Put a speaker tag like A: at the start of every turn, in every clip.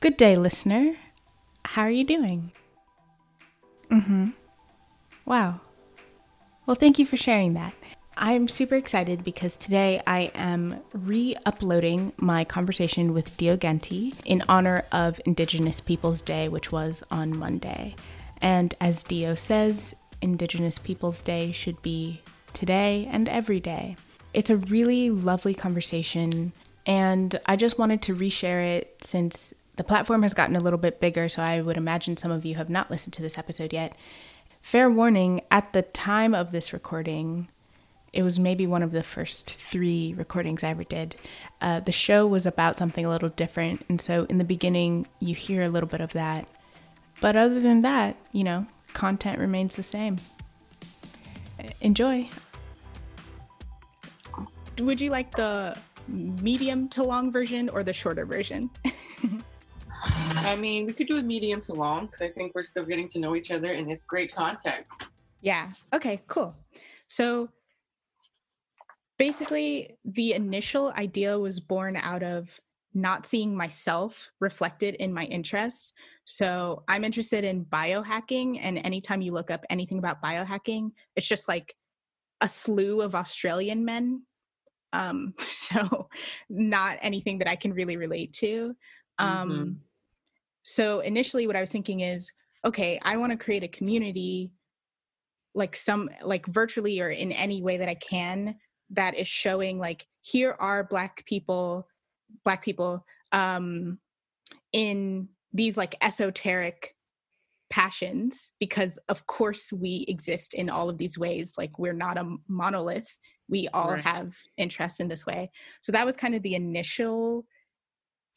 A: Good day, listener. How are you doing? Mm hmm. Wow. Well, thank you for sharing that. I'm super excited because today I am re uploading my conversation with Dio Ganhdih in honor of Indigenous Peoples Day, which was on Monday. And as Dio says, Indigenous Peoples Day should be today and every day. It's a really lovely conversation, and I just wanted to reshare it since the platform has gotten a little bit bigger, so I would imagine some of you have not listened to this episode yet. Fair warning, at the time of this recording, it was maybe one of the first three recordings I ever did. Uh, the show was about something a little different, and so in the beginning, you hear a little bit of that. But other than that, you know, content remains the same. Enjoy.
B: Would you like the medium to long version or the shorter version?
C: I mean, we could do a medium to long because I think we're still getting to know each other and it's great context.
B: Yeah. Okay, cool. So basically, the initial idea was born out of not seeing myself reflected in my interests. So I'm interested in biohacking. And anytime you look up anything about biohacking, it's just like a slew of Australian men. Um, so not anything that I can really relate to. Um, mm-hmm. So initially, what I was thinking is, okay, I want to create a community like some like virtually or in any way that I can that is showing like here are black people black people um in these like esoteric passions because of course we exist in all of these ways like we're not a monolith we all right. have interests in this way so that was kind of the initial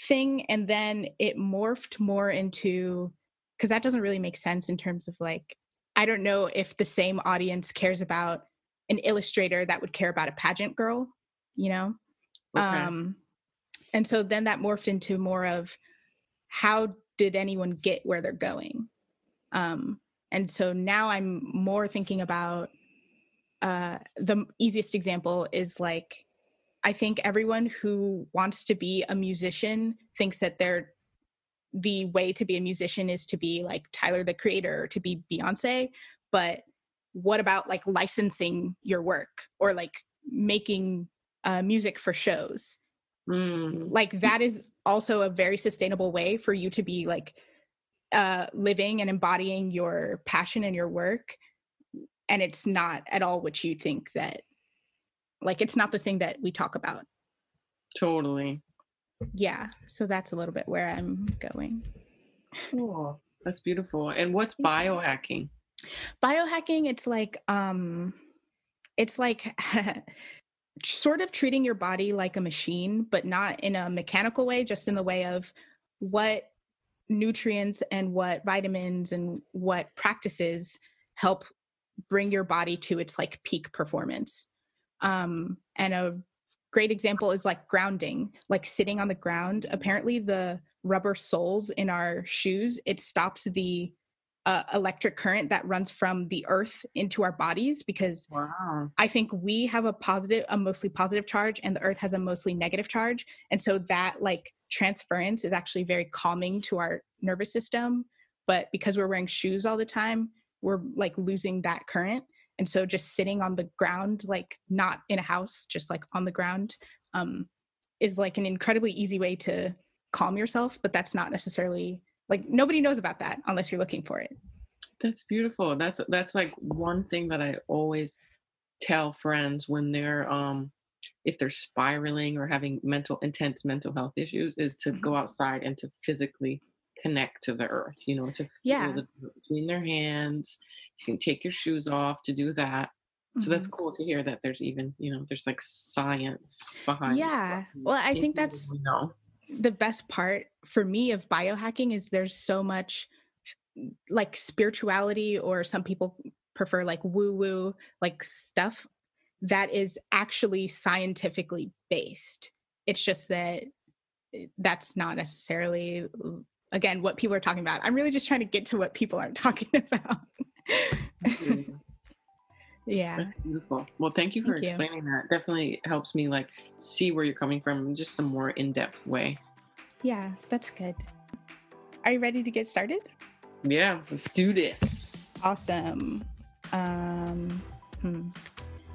B: thing and then it morphed more into because that doesn't really make sense in terms of like i don't know if the same audience cares about an illustrator that would care about a pageant girl you know okay. um and so then that morphed into more of how did anyone get where they're going um and so now i'm more thinking about uh the easiest example is like I think everyone who wants to be a musician thinks that they're the way to be a musician is to be like Tyler the creator or to be Beyonce. But what about like licensing your work or like making uh, music for shows? Mm. Like that is also a very sustainable way for you to be like uh, living and embodying your passion and your work. And it's not at all what you think that like it's not the thing that we talk about.
C: Totally.
B: Yeah. So that's a little bit where I'm going.
C: Cool. That's beautiful. And what's biohacking?
B: Biohacking, it's like um it's like sort of treating your body like a machine, but not in a mechanical way, just in the way of what nutrients and what vitamins and what practices help bring your body to its like peak performance. Um, and a great example is like grounding, like sitting on the ground. Apparently, the rubber soles in our shoes it stops the uh, electric current that runs from the earth into our bodies because wow. I think we have a positive, a mostly positive charge, and the earth has a mostly negative charge. And so that like transference is actually very calming to our nervous system. But because we're wearing shoes all the time, we're like losing that current and so just sitting on the ground like not in a house just like on the ground um, is like an incredibly easy way to calm yourself but that's not necessarily like nobody knows about that unless you're looking for it
C: that's beautiful that's that's like one thing that i always tell friends when they're um if they're spiraling or having mental intense mental health issues is to mm-hmm. go outside and to physically connect to the earth you know to feel yeah. the between their hands you can take your shoes off to do that. So mm-hmm. that's cool to hear that there's even you know there's like science behind
B: yeah. well i think that's you know. the best part for me of biohacking is there's so much like spirituality or some people prefer like woo woo like stuff that is actually scientifically based. It's just that eh, that's not necessarily again what people are talking about. I'm really just trying to get to what people aren't talking about yeah
C: that's beautiful well thank you for thank explaining you. that definitely helps me like see where you're coming from in just a more in-depth way
B: yeah that's good Are you ready to get started?
C: Yeah, let's do this.
B: Awesome. Um, hmm.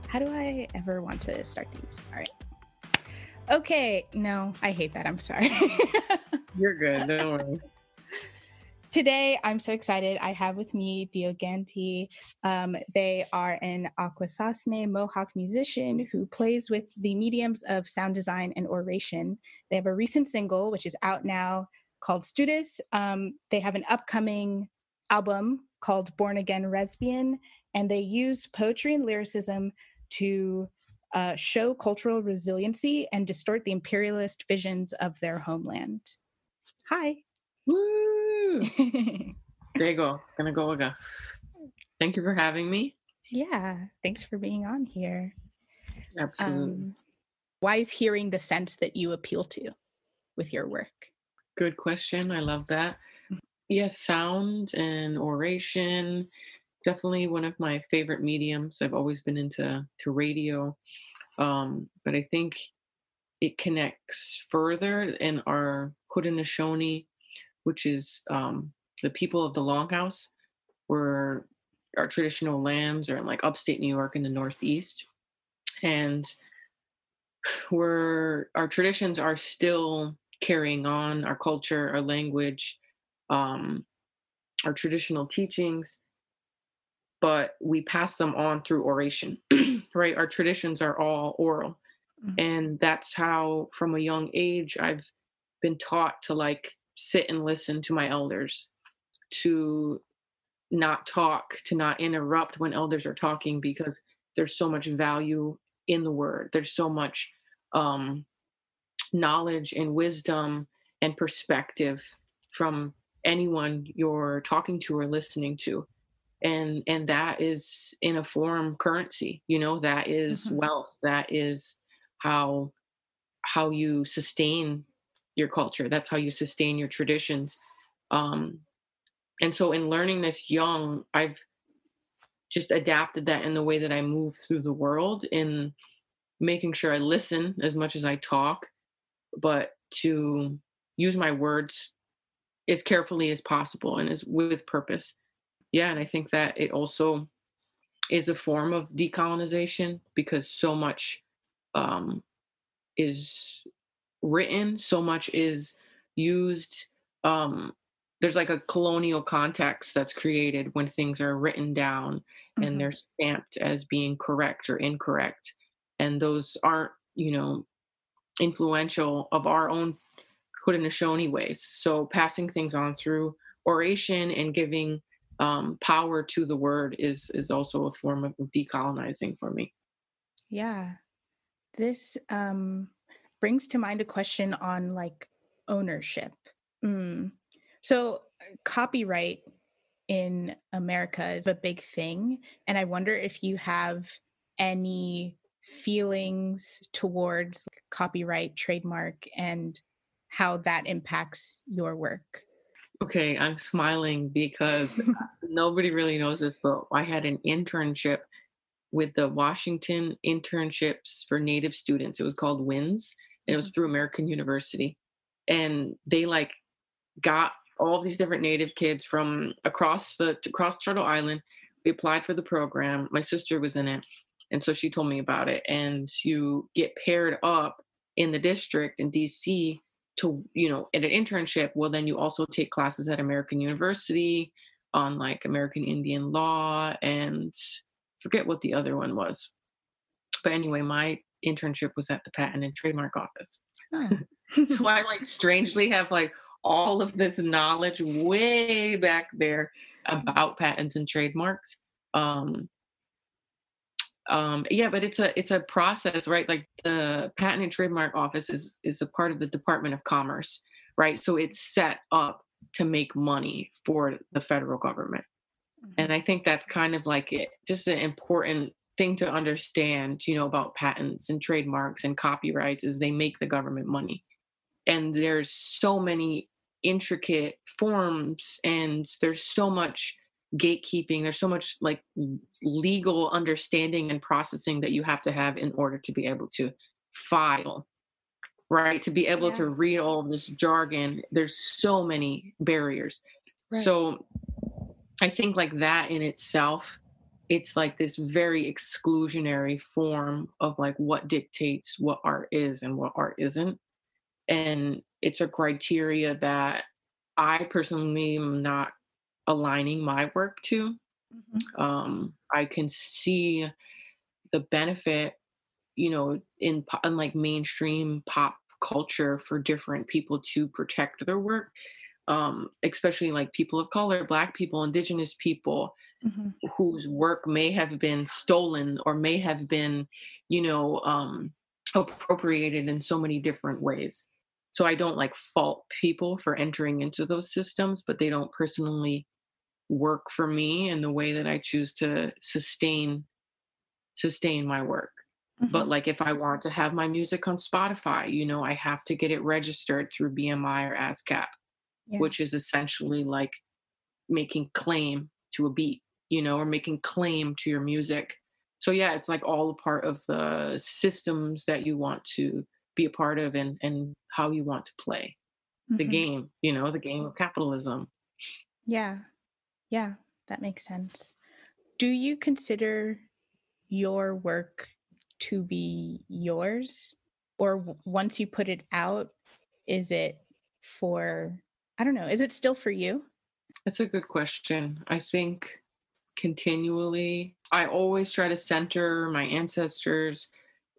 B: How do I ever want to start these? All right. Okay. No, I hate that. I'm sorry.
C: You're good. Don't worry.
B: Today, I'm so excited. I have with me Dio Ganhdih. Um, they are an Akwesasne Mohawk musician who plays with the mediums of sound design and oration. They have a recent single, which is out now, called Studis. Um, they have an upcoming album called Born Again Lesbian, and they use poetry and lyricism to uh, show cultural resiliency and distort the imperialist visions of their homeland. Hi.
C: Woo! there you go. It's gonna go again. Thank you for having me.
B: yeah, thanks for being on here.
C: Absolutely.
B: Um, why is hearing the sense that you appeal to with your work?
C: Good question. I love that. Yes, sound and oration. Definitely one of my favorite mediums. I've always been into to radio. Um, but I think it connects further in our Haudenosaunee, which is um, the people of the Longhouse, where our traditional lands are in like upstate New York in the Northeast. And where our traditions are still carrying on, our culture, our language, um, our traditional teachings, but we pass them on through oration, right? Our traditions are all oral.
B: Mhm.
C: And that's how, from a young age, I've been taught to like sit and listen to my elders, to not talk, to not interrupt when elders are talking because there's so much value in the word. There's so much um, knowledge and wisdom and perspective from anyone you're talking to or listening to and and that is in a form currency you know that is
B: Mhm.
C: wealth that is how how you sustain your culture. That's how you sustain your traditions. Um and so in learning this young i've just adapted that in the way that i move through the world in making sure i listen as much as i talk but to use my words as carefully as possible and as with purpose. Yeah and i think that it also is a form of decolonization because so much um, is written so much is used um, there's like a colonial context that's created when things are written down
B: Mhm.
C: and they're stamped as being correct or incorrect and those aren't you know influential of our own Haudenosaunee ways so passing things on through oration and giving um, power to the word is is also a form of decolonizing for me
B: Yeah. This um, brings to mind a question on like ownership. Mm. So, copyright in America is a big thing. And I wonder if you have any feelings towards copyright, trademark, and how that impacts your work.
C: Okay, I'm smiling because nobody really knows this, but I had an internship with the Washington Internships for Native Students. It was called WINS, and it was mm-hmm. through American University. And they like got all these different Native kids from across the across Turtle Island. We applied for the program. My sister was in it, and so she told me about it. And you get paired up in the district in DC to you know at an internship well then you also take classes at american university on like american indian law and forget what the other one was. But anyway my internship was at the patent and trademark office.
B: Huh.
C: so i like strangely have like all of this knowledge way back there about patents and trademarks. Um um yeah but it's a it's a process right? Like the patent and trademark office is is a part of the department of commerce right? So it's set up to make money for the federal government and mm-hmm. i think that's kind of like it just an important thing to understand you know about patents and trademarks and copyrights is they make the government money and there's so many intricate forms and there's so much gatekeeping there's so much like legal understanding and processing that you have to have in order to be able to file right? To be able
B: Yeah.
C: to read all of this jargon, there's so many barriers.
B: Right.
C: So I think like that in itself, it's like this very exclusionary form of like what dictates what art is and what art isn't. And it's a criteria that I personally am not aligning my work to.
B: Mhm.
C: Um, I can see the benefit, you know, in, in like mainstream pop culture for different people to protect their work, um, especially like people of color, Black people, Indigenous people,
B: Mhm.
C: whose work may have been stolen or may have been, you know, um, appropriated in so many different ways. So I don't like fault people for entering into those systems, but they don't personally work for me in the way that I choose to sustain sustain my work. But
B: Mhm.
C: like if I want to have my music on Spotify, you know, I have to get it registered through BMI or ASCAP
B: Yeah.
C: which is essentially like making claim to a beat, you know, or making claim to your music. So yeah, it's like all a part of the systems that you want to be a part of and and how you want to play the
B: Mhm.
C: game, you know, the game of capitalism.
B: Yeah. Yeah, that makes sense. Do you consider your work to be yours? Or once you put it out, is it for, I don't know, is it still for you?
C: That's a good question. I think continually, I always try to center my ancestors,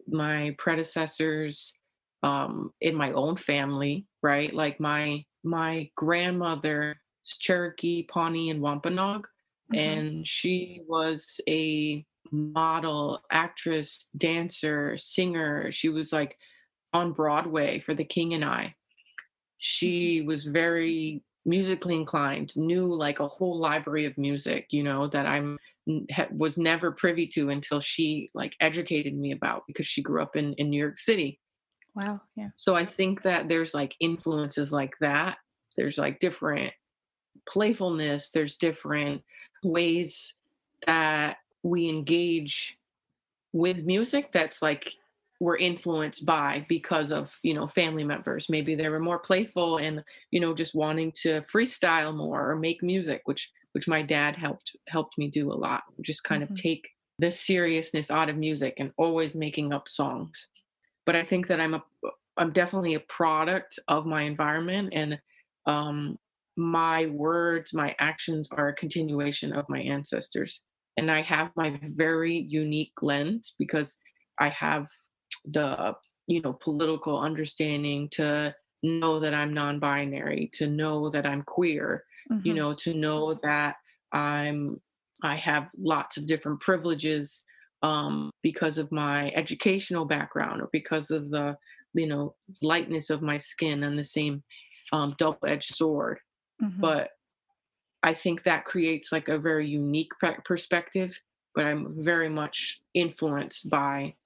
C: my predecessors, um, in my own family, right? Like my my grandmother is Cherokee, Pawnee, and Wampanoag,
B: Mhm.
C: and she was a model, actress, dancer, singer. She was like on Broadway for The King and I. She mm-hmm. was very musically inclined, knew like a whole library of music, you know, that I'm was never privy to until she like educated me about because she grew up in in New York City.
B: Wow. Yeah.
C: So I think that there's like influences like that. There's like different playfulness, there's different ways that we engage with music that's like we're influenced by because of you know family members. Maybe they were more playful and you know just wanting to freestyle more or make music which which my dad helped helped me do a lot. Just kind
B: Mhm.
C: of take the seriousness out of music and always making up songs. But i think that i'm a i'm definitely a product of my environment and um my words my actions are a continuation of my ancestors. And i have my very unique lens because i have the you know political understanding to know that i'm non-binary to know that i'm queer you
B: Mhm.
C: know to know that i'm i have lots of different privileges um because of my educational background or because of the you know lightness of my skin and the same um double-edged sword
B: Mhm.
C: but I think that creates like a very unique pe- perspective. But I'm very much influenced by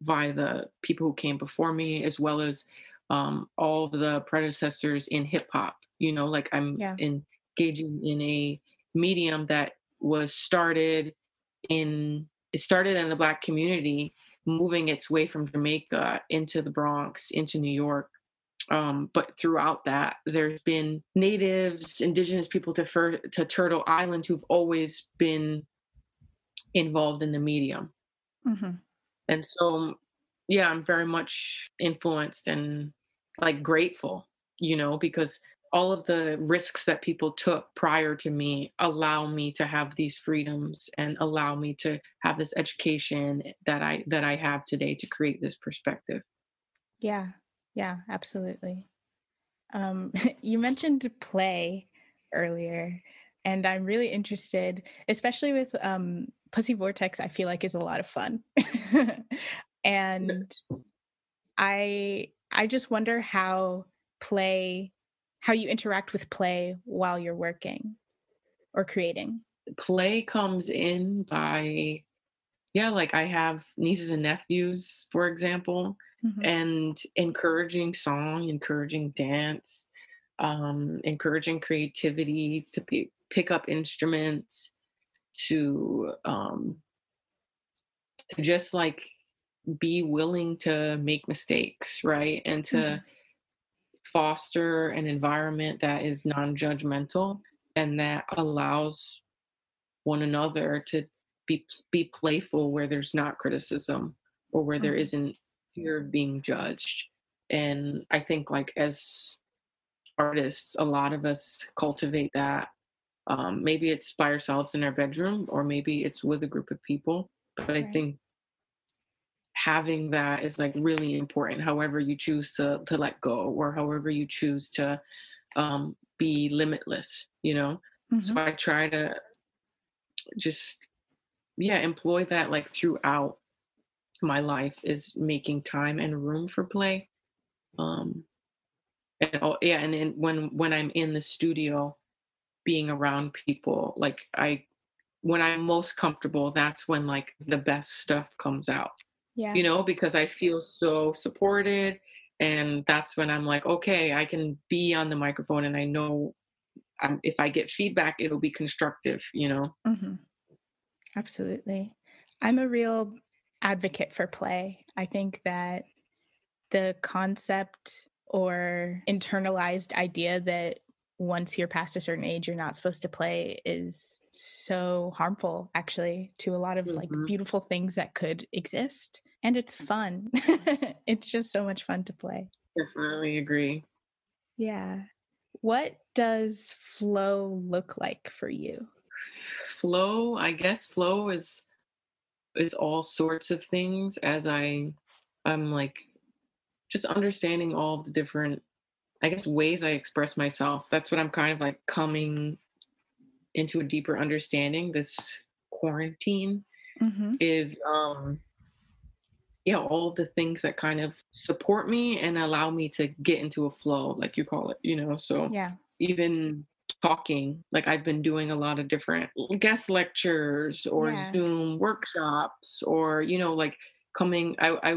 C: by the people who came before me, as well as um, all of the predecessors in hip hop. You know, like I'm
B: Yeah.
C: engaging in a medium that was started in it started in the black community, moving its way from Jamaica into the Bronx, into New York, um, but throughout that, there's been natives, indigenous people to, Fur- to Turtle Island who've always been involved in the medium.
B: Mhm.
C: And so, yeah, I'm very much influenced and like grateful, you know, because all of the risks that people took prior to me allow me to have these freedoms and allow me to have this education that I that I have today to create this perspective.
B: Yeah. Yeah, absolutely. Um, you mentioned play earlier, and I'm really interested, especially with um, Pussy Vortex. I feel like is a lot of fun, and I I just wonder how play, how you interact with play while you're working or creating.
C: play comes in by yeah like i have nieces and nephews for example
B: Mhm.
C: and encouraging song encouraging dance um encouraging creativity to p- pick up instruments to um to just like be willing to make mistakes, right? And to mm-hmm. foster an environment that is non judgmental and that allows one another to be be playful where there's not criticism or where mm-hmm. there isn't fear of being judged and i think like as artists a lot of us cultivate that um, maybe it's by ourselves in our bedroom or maybe it's with a group of people but right. i think having that is like really important however you choose to to let go or however you choose to um, be limitless you know mm-hmm. so i try to just yeah employ that like throughout my life is making time and room for play um and oh yeah and then when when i'm in the studio being around people like i when i'm most comfortable that's when like the best stuff comes out yeah you know because i feel so supported and that's when i'm like okay i can be on the microphone and i know I'm, if i get feedback it'll be constructive you know mm-hmm.
B: absolutely i'm a real advocate for play. I think that the concept or internalized idea that once you're past a certain age you're not supposed to play is so harmful actually to a lot of mm-hmm. like beautiful things that could exist and it's fun. It's just so much fun to play.
C: Definitely agree.
B: Yeah. What does flow look like for you?
C: Flow i guess flow is is all sorts of things as I I'm like just understanding all the different I guess ways I express myself. That's what I'm kind of like coming into a deeper understanding this quarantine mm-hmm. is um yeah, all the things that kind of support me and allow me to get into a flow, like you call it, you know. So
B: yeah,
C: even talking like i've been doing a lot of different guest lectures or yeah. zoom workshops or you know like coming I, I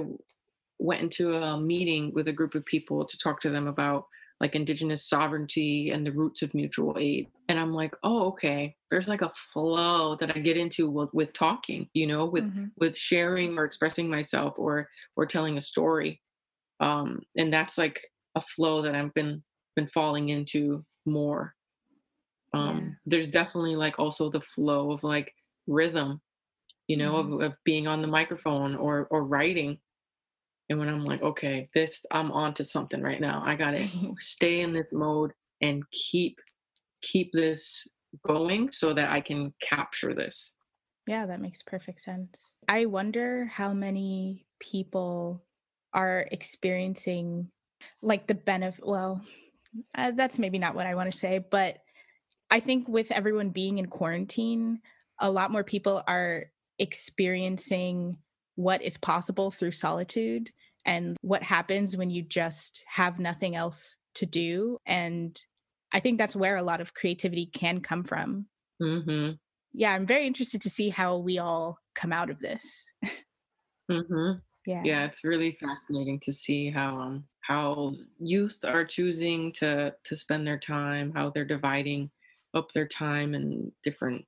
C: went into a meeting with a group of people to talk to them about like indigenous sovereignty and the roots of mutual aid and i'm like oh okay there's like a flow that i get into with, with talking you know with mm-hmm. with sharing or expressing myself or or telling a story um and that's like a flow that i've been been falling into more um yeah. there's definitely like also the flow of like rhythm you know mm-hmm. of, of being on the microphone or or writing and when i'm like okay this i'm on to something right now i gotta stay in this mode and keep keep this going so that i can capture this.
B: Yeah that makes perfect sense. I wonder how many people are experiencing like the benefit well uh, that's maybe not what i want to say but I think with everyone being in quarantine, a lot more people are experiencing what is possible through solitude and what happens when you just have nothing else to do. And I think that's where a lot of creativity can come from. Mm-hmm. Yeah, I'm very interested to see how we all come out of this.
C: mm-hmm. Yeah, yeah, it's really fascinating to see how um, how youth are choosing to to spend their time, how they're dividing up their time and different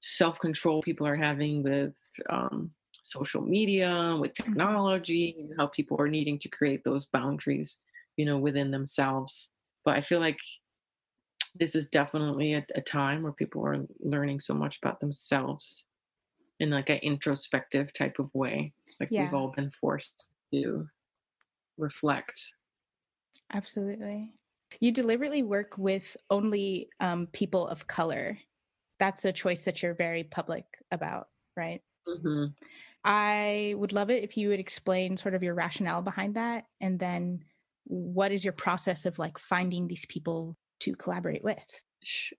C: self control people are having with um, social media, with mm-hmm. technology, how people are needing to create those boundaries, you know, within themselves. But I feel like this is definitely a, a time where people are learning so much about themselves in like an introspective type of way. It's like yeah. we've all been forced to reflect.
B: Absolutely. You deliberately work with only um, people of color. That's a choice that you're very public about, right? Mm-hmm. I would love it if you would explain sort of your rationale behind that, and then what is your process of like finding these people to collaborate with?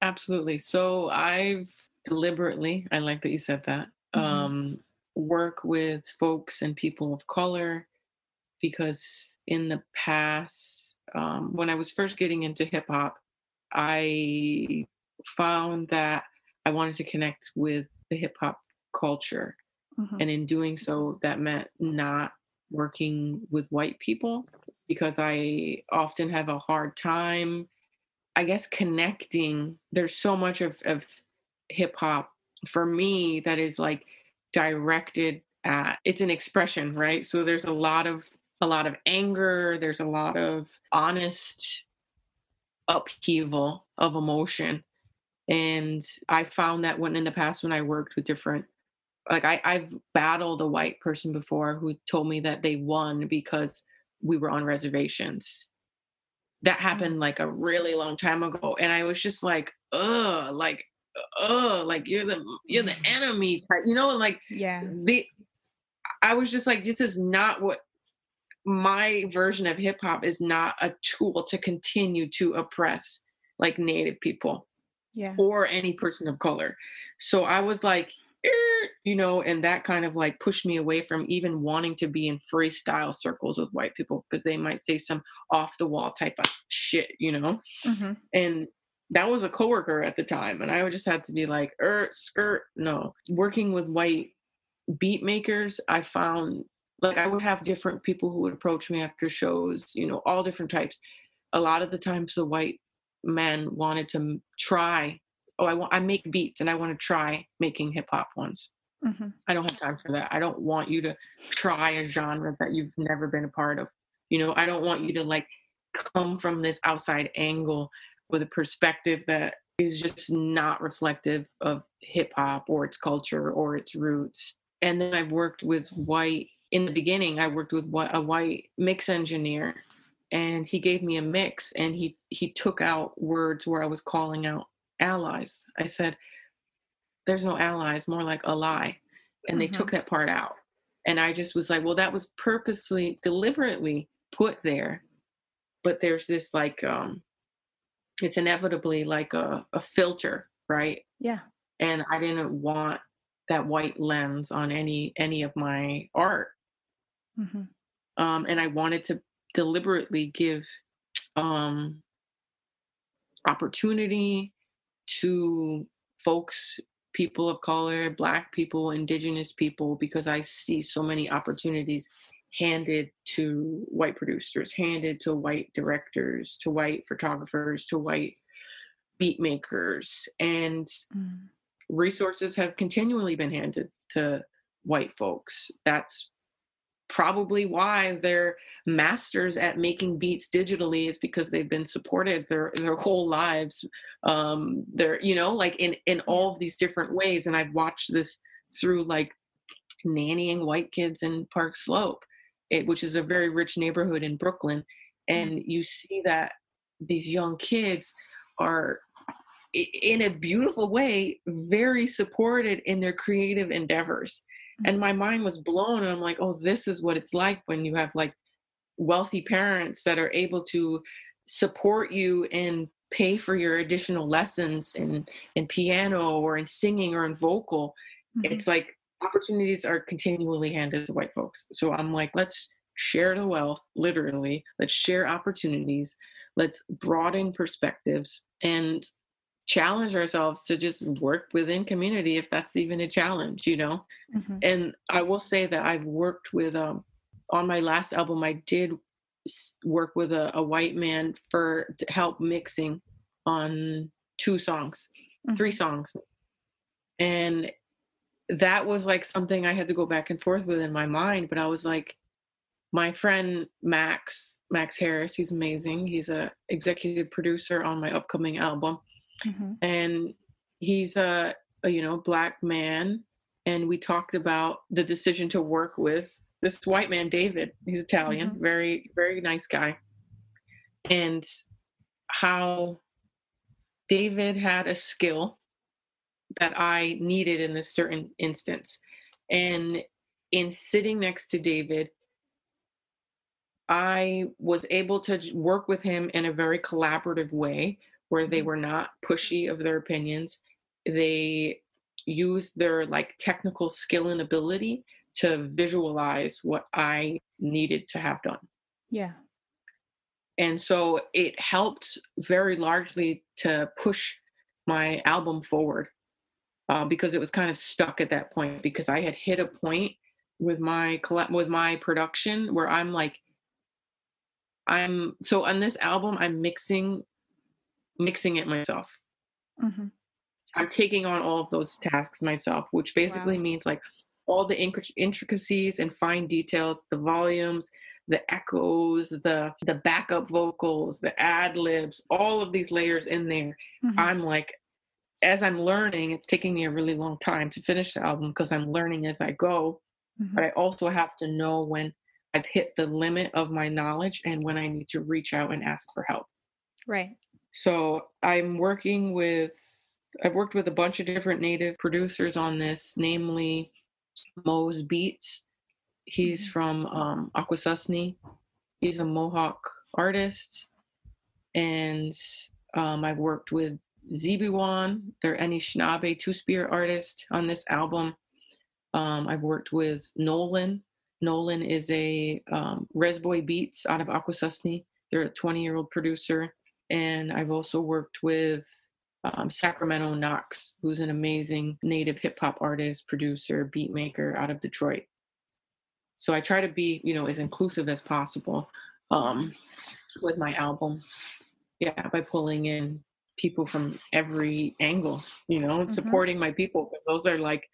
C: Absolutely. So I've deliberately, I like that you said that, mm-hmm. um, work with folks and people of color because in the past um, when I was first getting into hip hop, I found that I wanted to connect with the hip hop culture. Mm-hmm. And in doing so, that meant not working with white people because I often have a hard time, I guess, connecting. There's so much of, of hip hop for me that is like directed at it's an expression, right? So there's a lot of a lot of anger, there's a lot of honest upheaval of emotion. And I found that when in the past when I worked with different like I, I've battled a white person before who told me that they won because we were on reservations. That mm. happened like a really long time ago. And I was just like, ugh, like, ugh, like you're the you're the mm. enemy type, you know, like
B: yeah.
C: The I was just like, this is not what my version of hip hop is not a tool to continue to oppress like native people
B: yeah.
C: or any person of color. So I was like, er, you know, and that kind of like pushed me away from even wanting to be in freestyle circles with white people because they might say some off the wall type of shit, you know?
B: Mm-hmm.
C: And that was a coworker at the time. And I just had to be like, er, skirt, no. Working with white beat makers, I found like I would have different people who would approach me after shows, you know, all different types. A lot of the times the white men wanted to try, oh, I want I make beats and I want to try making hip hop ones.
B: Mm-hmm.
C: I don't have time for that. I don't want you to try a genre that you've never been a part of. You know, I don't want you to like come from this outside angle with a perspective that is just not reflective of hip hop or its culture or its roots. And then I've worked with white in the beginning i worked with a white mix engineer and he gave me a mix and he he took out words where i was calling out allies i said there's no allies more like a lie. And they mm-hmm. took that part out. And i just was like well that was purposely deliberately put there. But there's this like um it's inevitably like a, a filter right?
B: Yeah.
C: And i didn't want that white lens on any any of my art.
B: Mm-hmm.
C: Um, and I wanted to deliberately give um, opportunity to folks, people of color, Black people, Indigenous people, because I see so many opportunities handed to white producers, handed to white directors, to white photographers, to white beat makers. And mm. resources have continually been handed to white folks. That's probably why they're masters at making beats digitally is because they've been supported their their whole lives um they're you know like in in all of these different ways and i've watched this through like nannying white kids in park slope it, which is a very rich neighborhood in brooklyn and mm. you see that these young kids are in a beautiful way very supported in their creative endeavors and my mind was blown and i'm like oh this is what it's like when you have like wealthy parents that are able to support you and pay for your additional lessons in in piano or in singing or in vocal. Mm-hmm. it's like opportunities are continually handed to white folks. So i'm like let's share the wealth literally. Let's share opportunities. Let's broaden perspectives. And challenge ourselves to just work within community if that's even a challenge you know mm-hmm. and i will say that i've worked with um on my last album i did work with a, a white man for help mixing on two songs mm-hmm. three songs and that was like something i had to go back and forth with in my mind but i was like my friend max max harris he's amazing he's a executive producer on my upcoming album
B: mm-hmm.
C: and he's a, a you know black man and we talked about the decision to work with this white man david he's italian mm-hmm. very very nice guy and how david had a skill that i needed in this certain instance and in sitting next to david i was able to work with him in a very collaborative way where they were not pushy of their opinions. They used their like technical skill and ability to visualize what I needed to have done.
B: Yeah.
C: And so it helped very largely to push my album forward uh, because it was kind of stuck at that point because I had hit a point with my with my production where I'm like I'm so on this album I'm mixing mixing it myself.
B: Mm-hmm.
C: I'm taking on all of those tasks myself, which basically wow. means like all the intricacies and fine details, the volumes, the echoes, the the backup vocals, the ad libs, all of these layers in there. Mm-hmm. I'm like, as I'm learning, it's taking me a really long time to finish the album because I'm learning as I go. Mm-hmm. But I also have to know when I've hit the limit of my knowledge and when I need to reach out and ask for help.
B: Right.
C: So I'm working with I've worked with a bunch of different native producers on this, namely Mose Beats. He's mm-hmm. from um, Akwesasne. He's a Mohawk artist. And um, I've worked with Zibiwan, their Anishinaabe Two Spirit artist on this album. Um, I've worked with Nolan. Nolan is a um, Resboy Beats out of Akwesasne. They're a 20 year old producer. And I've also worked with um, Sacramento Knox, who's an amazing native hip hop artist, producer, beat maker out of Detroit. So I try to be, you know, as inclusive as possible um, with my album. Yeah, by pulling in people from every angle, you know, and mm-hmm. supporting my people because those are like,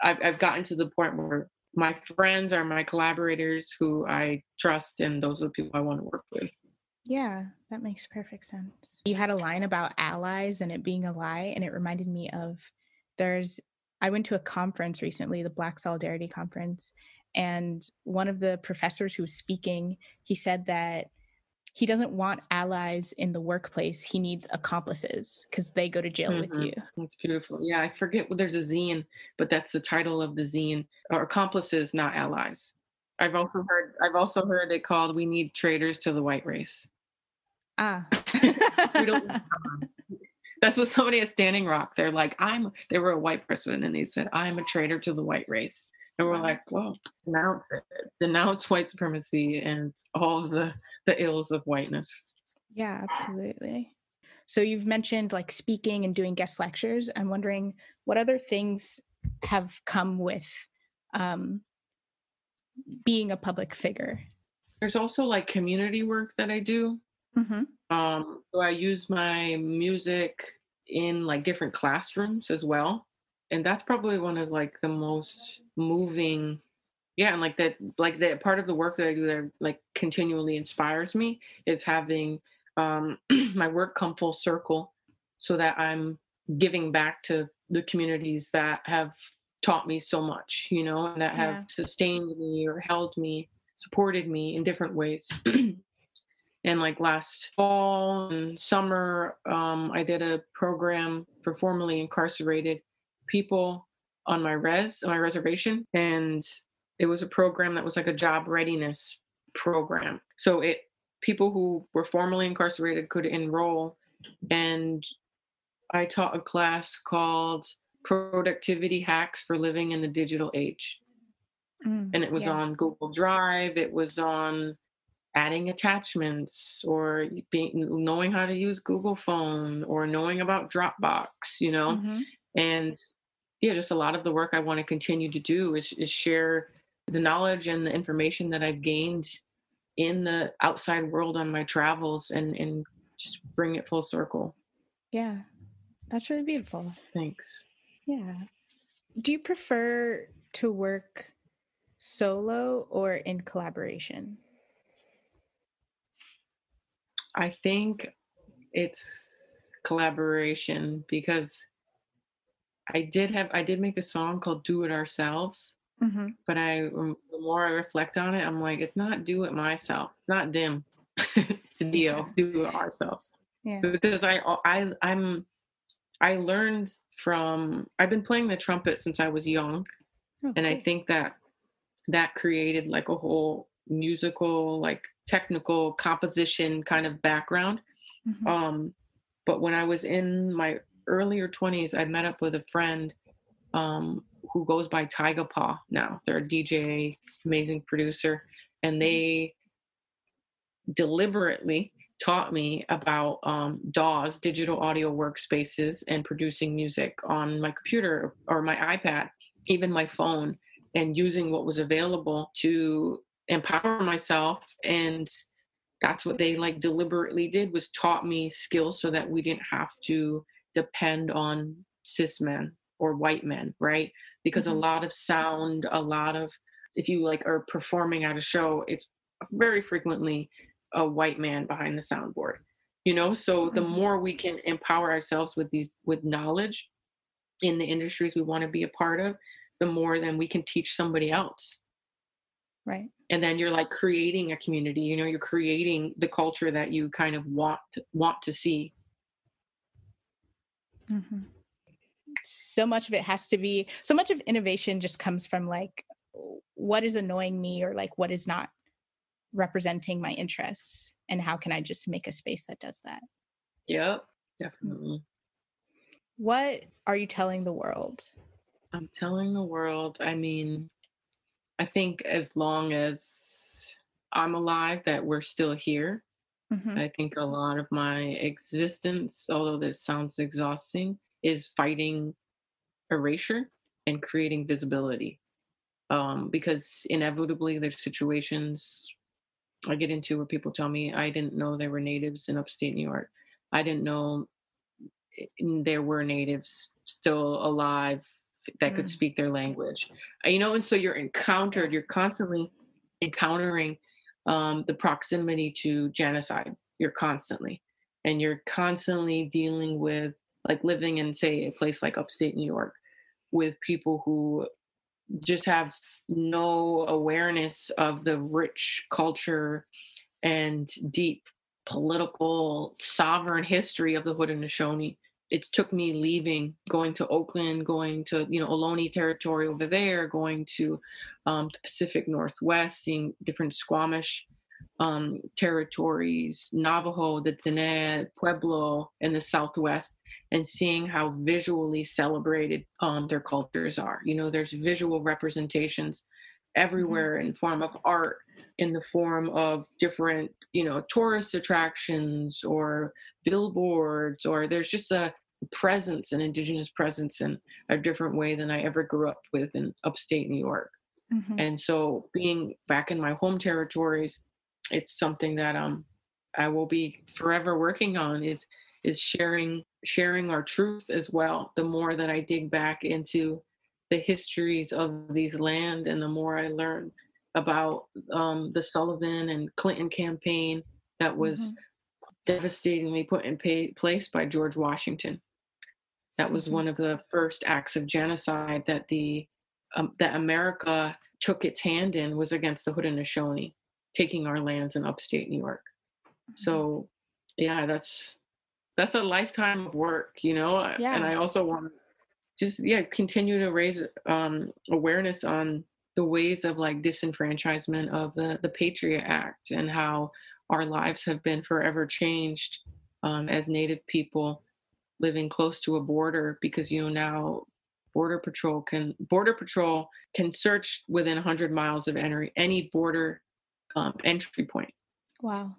C: I've, I've gotten to the point where my friends are my collaborators who I trust, and those are the people I want to work with.
B: Yeah, that makes perfect sense. You had a line about allies and it being a lie, and it reminded me of there's, I went to a conference recently, the Black Solidarity Conference, and one of the professors who was speaking, he said that he doesn't want allies in the workplace. He needs accomplices because they go to jail mm-hmm. with you.
C: That's beautiful. Yeah, I forget. Well, there's a zine, but that's the title of the zine. Or accomplices, not allies. I've also heard. I've also heard it called "We Need Traitors to the White Race."
B: Ah.
C: we don't. That's what somebody at Standing Rock. They're like, I'm. They were a white person, and they said, "I'm a traitor to the white race." And we're like, "Well, denounce it. Denounce white supremacy and all of the the ills of whiteness."
B: Yeah, absolutely. So you've mentioned like speaking and doing guest lectures. I'm wondering what other things have come with um, being a public figure.
C: There's also like community work that I do. Mm-hmm. Um, so I use my music in like different classrooms as well, and that's probably one of like the most moving. Yeah, and like that, like that part of the work that I do that like continually inspires me is having um, my work come full circle, so that I'm giving back to the communities that have taught me so much, you know, and that have yeah. sustained me or held me, supported me in different ways. and like last fall and summer um, i did a program for formerly incarcerated people on my res my reservation and it was a program that was like a job readiness program so it people who were formerly incarcerated could enroll and i taught a class called productivity hacks for living in the digital age mm, and it was yeah. on google drive it was on adding attachments or being knowing how to use Google Phone or knowing about Dropbox, you know, mm-hmm. and yeah, just a lot of the work I want to continue to do is, is share the knowledge and the information that I've gained in the outside world on my travels and and just bring it full circle.
B: Yeah. That's really beautiful.
C: Thanks.
B: Yeah. Do you prefer to work solo or in collaboration?
C: I think it's collaboration because I did have I did make a song called "Do It Ourselves," mm-hmm. but I um, the more I reflect on it, I'm like, it's not "Do It Myself." It's not dim. it's Dio. Do it ourselves. Yeah. Because I I I'm I learned from I've been playing the trumpet since I was young, oh, and I think that that created like a whole musical like technical composition kind of background. Mm-hmm. Um, but when I was in my earlier 20s, I met up with a friend um, who goes by Tygapaw now. They're a DJ, amazing producer, and mm-hmm. they deliberately taught me about um, DAWs, digital audio workspaces, and producing music on my computer or my iPad, even my phone, and using what was available to empower myself and that's what they like deliberately did was taught me skills so that we didn't have to depend on cis men or white men, right? Because mm-hmm. a lot of sound, a lot of if you like are performing at a show, it's very frequently a white man behind the soundboard. You know, so mm-hmm. the more we can empower ourselves with these with knowledge in the industries we want to be a part of, the more then we can teach somebody else.
B: Right.
C: And then you're like creating a community, you know, you're creating the culture that you kind of want want to see.
B: Mm-hmm. So much of it has to be so much of innovation just comes from like what is annoying me or like what is not representing my interests and how can I just make a space that does that?
C: Yep, definitely.
B: What are you telling the world?
C: I'm telling the world, I mean, I think as long as I'm alive, that we're still here. Mm-hmm. I think a lot of my existence, although this sounds exhausting, is fighting erasure and creating visibility. Um, because inevitably there's situations I get into where people tell me I didn't know there were natives in upstate New York. I didn't know there were natives still alive that could mm. speak their language. Uh, you know, and so you're encountered, you're constantly encountering um, the proximity to genocide. You're constantly, and you're constantly dealing with, like living in, say, a place like upstate New York with people who just have no awareness of the rich culture and deep political sovereign history of the Haudenosaunee it took me leaving, going to Oakland, going to you know Ohlone territory over there, going to um, the Pacific Northwest, seeing different Squamish um, territories, Navajo, the Diné, Pueblo, in the Southwest, and seeing how visually celebrated um, their cultures are. You know, there's visual representations mm-hmm. everywhere mm-hmm. in form of art, in the form of different, you know, tourist attractions or billboards, or there's just a presence, an indigenous presence in a different way than I ever grew up with in upstate New York. Mm-hmm. And so being back in my home territories, it's something that um I will be forever working on is is sharing sharing our truth as well. The more that I dig back into the histories of these land and the more I learn about um, the Sullivan and Clinton campaign that was mm-hmm. devastatingly put in pay, place by George Washington. That was mm-hmm. one of the first acts of genocide that the um, that America took its hand in was against the Haudenosaunee, taking our lands in upstate New York. Mm-hmm. So, yeah, that's that's a lifetime of work, you know. Yeah. And I also want to just yeah continue to raise um, awareness on the ways of like disenfranchisement of the the Patriot Act and how our lives have been forever changed um, as Native people living close to a border because you know now border patrol can border patrol can search within 100 miles of any any border um, entry point.
B: Wow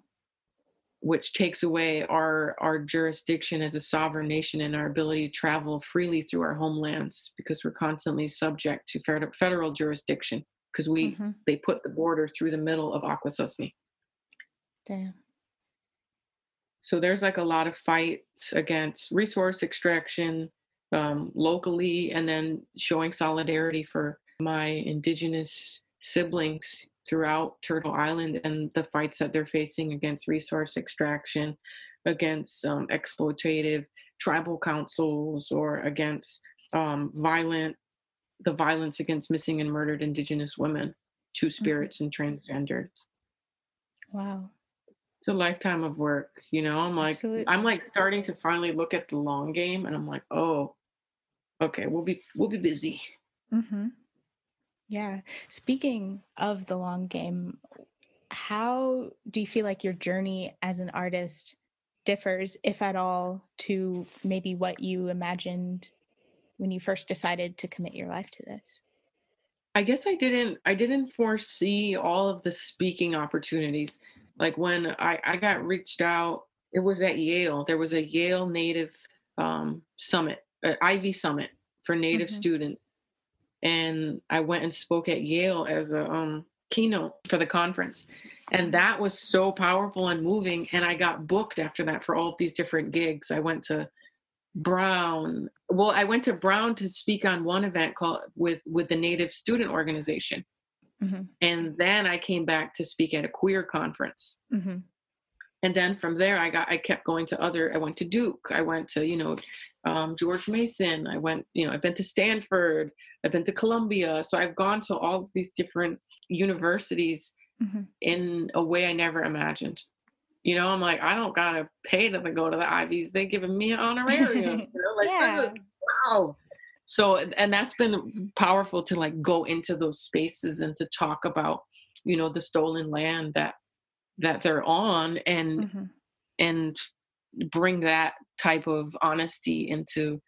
C: which takes away our our jurisdiction as a sovereign nation and our ability to travel freely through our homelands because we're constantly subject to federal, jurisdiction because we mm-hmm. they put the border through the middle of Akwesasne.
B: Damn.
C: So there's like a lot of fights against resource extraction um, locally, and then showing solidarity for my indigenous siblings throughout Turtle Island and the fights that they're facing against resource extraction, against um, exploitative tribal councils, or against um, violent the violence against missing and murdered Indigenous women, Two mm-hmm. Spirits, mm-hmm. and transgenders.
B: Wow,
C: it's a lifetime of work. You know, I'm like Absolutely. I'm like starting to finally look at the long game, and I'm like, oh, okay, we'll be we'll be busy.
B: Mm-hmm. Yeah. Speaking of the long game, how do you feel like your journey as an artist differs, if at all, to maybe what you imagined when you first decided to commit your life to this?
C: I guess I didn't I didn't foresee all of the speaking opportunities. Like when I, I got reached out, it was at Yale. There was a Yale Native um, Summit, uh, Ivy Summit for Native mm-hmm. students and I went and spoke at Yale as a um, keynote for the conference. And that was so powerful and moving. And I got booked after that for all of these different gigs. I went to Brown. Well, I went to Brown to speak on one event called with with the Native Student Organization,
B: Mhm.
C: and then I came back to speak at a queer conference.
B: Mhm.
C: And then from there, I got I kept going to other. I went to Duke. I went to you know um, George Mason. I went you know I've been to Stanford. I've been to Columbia. So I've gone to all of these different universities
B: Mhm.
C: in a way I never imagined. You know, I'm like, I don't gotta pay to go to the Ivies. They're giving me an honorarium. you know, like this is- wow. So and that's been powerful to like go into those spaces and to talk about, you know, the stolen land that that they're on and
B: Mhm.
C: and bring that type of honesty into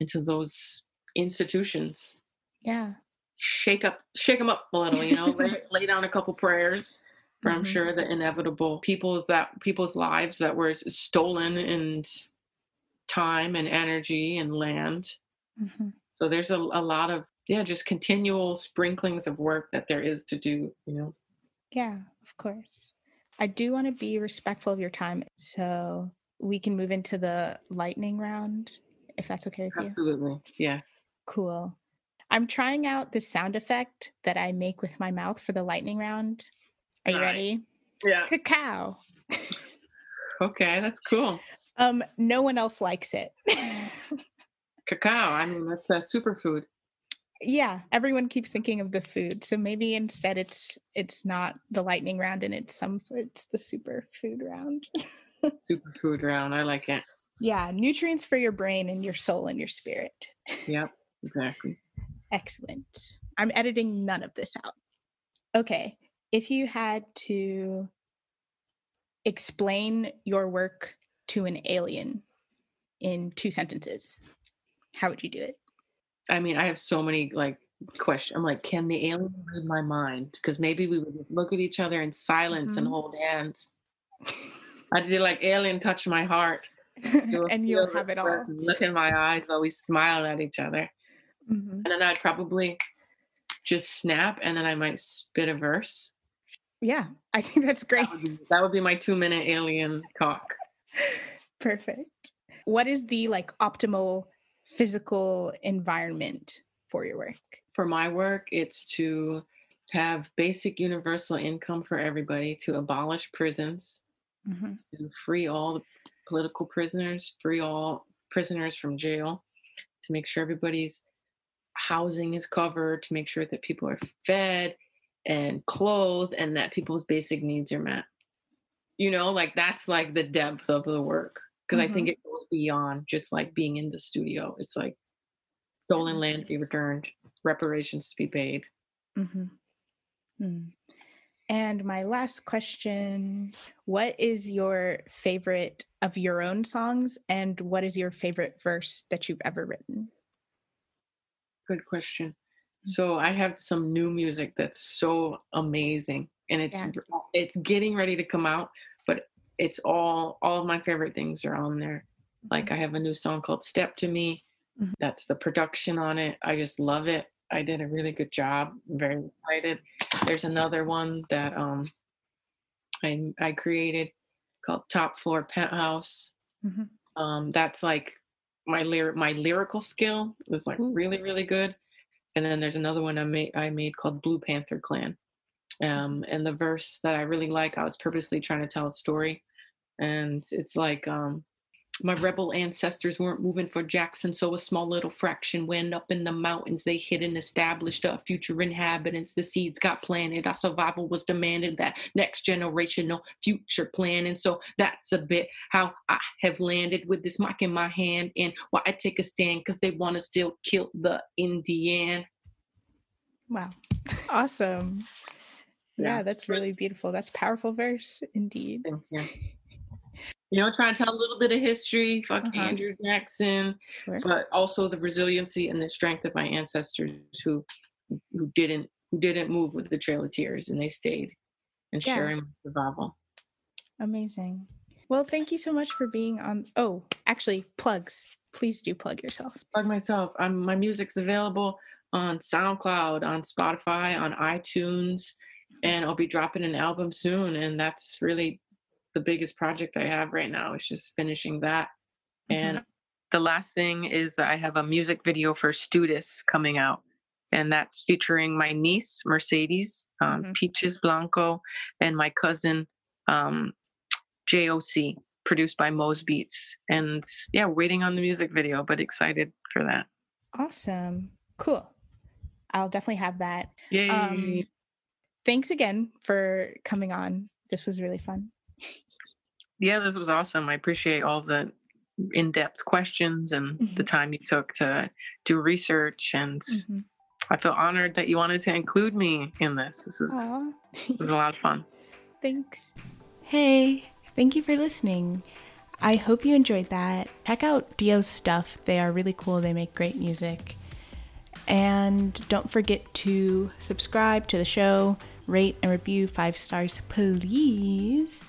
C: into those institutions.
B: Yeah.
C: Shake up shake them up a little, you know, lay, lay down a couple prayers for I'm
B: Mhm.
C: sure the inevitable people's that people's lives that were stolen and time and energy and land.
B: Mhm.
C: So there's a, a lot of yeah, just continual sprinklings of work that there is to do, you know.
B: Yeah, of course. I do want to be respectful of your time, so we can move into the lightning round, if that's okay with you.
C: Absolutely. Yes.
B: Cool. I'm trying out the sound effect that I make with my mouth for the lightning round. Are you ready?
C: Yeah.
B: Cacao.
C: Okay, that's cool.
B: Um, no one else likes it.
C: Cacao. I mean, that's a superfood.
B: Yeah, everyone keeps thinking of the food, so maybe instead it's it's not the lightning round and it's some sort it's the super food round.
C: super food round. I like it.
B: yeah, nutrients for your brain and your soul and your spirit.
C: Yep. Exactly.
B: Excellent. I'm editing none of this out. Okay. If you had to explain your work to an alien in two sentences, how would you do it?
C: I mean, I have so many like questions. I'm like, can the alien read my mind? Because maybe we would look at each other in silence and
B: Mhm.
C: hold hands. I'd be like, alien, touch my heart.
B: And you'll have it all.
C: Look in my eyes while we smile at each other.
B: Mhm.
C: And then I'd probably just snap and then I might spit a verse.
B: Yeah, I think that's great.
C: That would be, that would be my two minute alien talk.
B: Perfect. What is the like optimal physical environment for your work?
C: For my work, it's to have basic universal income for everybody, to abolish prisons,
B: Mhm.
C: to free all the political prisoners, free all prisoners from jail, to make sure everybody's housing is covered, to make sure that people are fed and clothed and that people's basic needs are met. You know, like that's like the depth of the work because I think it goes beyond just like being in the studio. It's like stolen land to be returned, reparations to be paid.
B: Mhm. Mm. And my last question What is your favorite of your own songs, and what is your favorite verse that you've ever written?
C: Good question.
B: Mm.
C: So I have some new music that's so amazing and it's
B: Yeah.
C: it's getting ready to come out, it's all all of my favorite things are on there. Like I have a new song called Step to Me.
B: Mhm.
C: That's the production on it. I just love it. I did a really good job. I'm very excited. There's another one that um I I created called Top Floor Penthouse.
B: Mhm.
C: Um that's like my lyric my lyrical skill was like really really good. And then there's another one I made I made called Blue Panther Clan. Um and the verse that I really like I was purposely trying to tell a story and it's like um my rebel ancestors weren't moving for Jackson, so a small little fraction went up in the mountains. They hid and established a future inhabitants. The seeds got planted. Our survival was demanded. That next generational future planning. So that's a bit how I have landed with this mic in my hand and why I take a stand because they want to still kill the Indian.
B: Wow. Awesome. Yeah,
C: Yeah.
B: that's really beautiful. That's powerful verse indeed.
C: Thank you. You know, trying to tell a little bit of history. Fuck
B: Uh-huh.
C: Andrew Jackson.
B: Sure.
C: but also the resiliency and the strength of my ancestors who who didn't who didn't move with the trail of tears and they stayed and
B: Yeah.
C: sharing survival.
B: Amazing. Well, thank you so much for being on. Oh, actually, plugs. Please do plug yourself.
C: Plug myself. I'm, my music's available on SoundCloud, on Spotify, on iTunes, and I'll be dropping an album soon. And that's really the biggest project I have right now. Is just finishing that. And the last thing is I have a music video for Studis coming out, and that's featuring my niece Mercedes um,
D: Mhm.
C: Peaches Blanco and my cousin um, JOC, produced by Mo's Beats. And yeah, waiting on the music video, but excited for that.
D: Awesome. Cool. I'll definitely have that.
C: Yay!
D: Um, thanks again for coming on. This was really fun.
C: Yeah, this was awesome. I appreciate all the in-depth questions and the
D: Mhm.
C: time you took to do research and
D: Mhm.
C: I feel honored that you wanted to include me in this. This is this is a lot of fun.
D: thanks.
B: Hey, thank you for listening. I hope you enjoyed that. Check out Dio's stuff. They are really cool. They make great music. And don't forget to subscribe to the show, rate and review five stars, please.